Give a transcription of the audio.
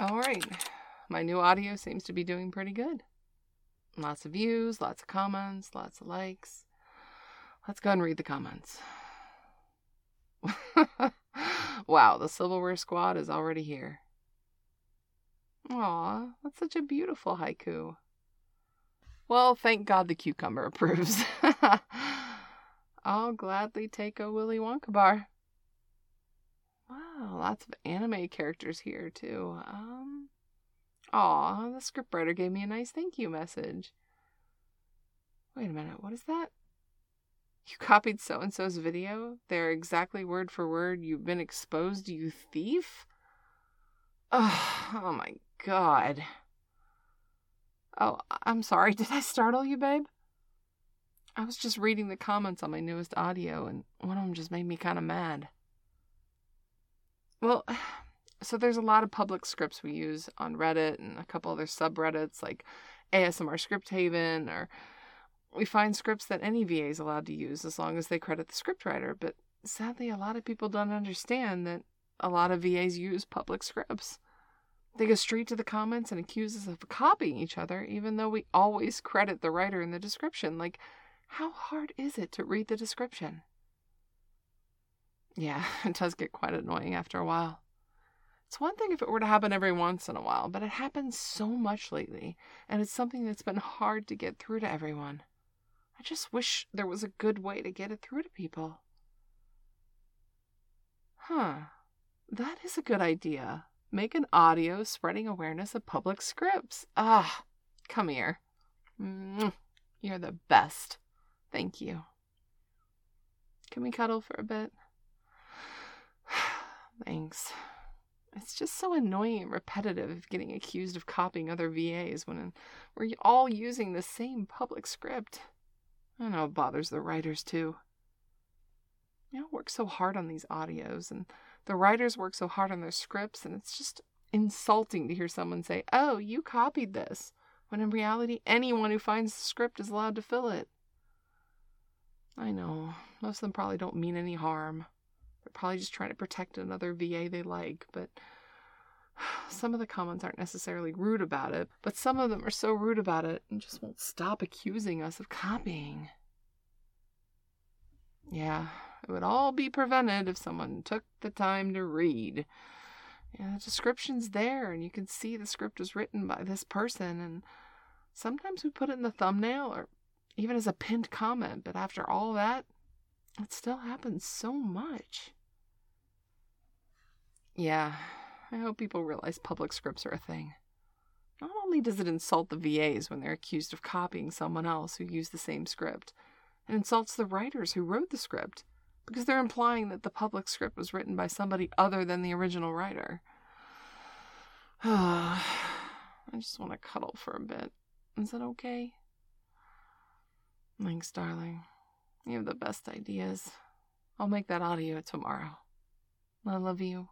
All right. My new audio seems to be doing pretty good. Lots of views, lots of comments, lots of likes. Let's go and read the comments. wow, the silverware squad is already here. Aw, that's such a beautiful haiku. Well, thank God the cucumber approves. I'll gladly take a Willy Wonka bar. Wow, lots of anime characters here too. Um, aw, the scriptwriter gave me a nice thank you message. Wait a minute, what is that? You copied so and so's video? They're exactly word for word. You've been exposed, you thief? Oh, oh my god. Oh, I'm sorry. Did I startle you, babe? I was just reading the comments on my newest audio, and one of them just made me kind of mad. Well, so there's a lot of public scripts we use on Reddit and a couple other subreddits like ASMR Script Haven, or we find scripts that any VA is allowed to use as long as they credit the scriptwriter. But sadly, a lot of people don't understand that a lot of VAs use public scripts. They go straight to the comments and accuse us of copying each other, even though we always credit the writer in the description. Like, how hard is it to read the description? Yeah, it does get quite annoying after a while. It's one thing if it were to happen every once in a while, but it happens so much lately, and it's something that's been hard to get through to everyone. I just wish there was a good way to get it through to people. Huh. That is a good idea. Make an audio spreading awareness of public scripts. Ah, come here. You're the best. Thank you. Can we cuddle for a bit? Thanks. It's just so annoying and repetitive getting accused of copying other VAs when we're all using the same public script. I know it bothers the writers too. You know, work so hard on these audios, and the writers work so hard on their scripts, and it's just insulting to hear someone say, Oh, you copied this, when in reality, anyone who finds the script is allowed to fill it. I know, most of them probably don't mean any harm. They're probably just trying to protect another VA they like, but some of the comments aren't necessarily rude about it, but some of them are so rude about it and just won't stop accusing us of copying. Yeah, it would all be prevented if someone took the time to read. Yeah, the description's there, and you can see the script was written by this person, and sometimes we put it in the thumbnail or even as a pinned comment, but after all that, it still happens so much. Yeah, I hope people realize public scripts are a thing. Not only does it insult the VAs when they're accused of copying someone else who used the same script, it insults the writers who wrote the script because they're implying that the public script was written by somebody other than the original writer. I just want to cuddle for a bit. Is that okay? Thanks, darling. You have the best ideas. I'll make that audio tomorrow. I love you.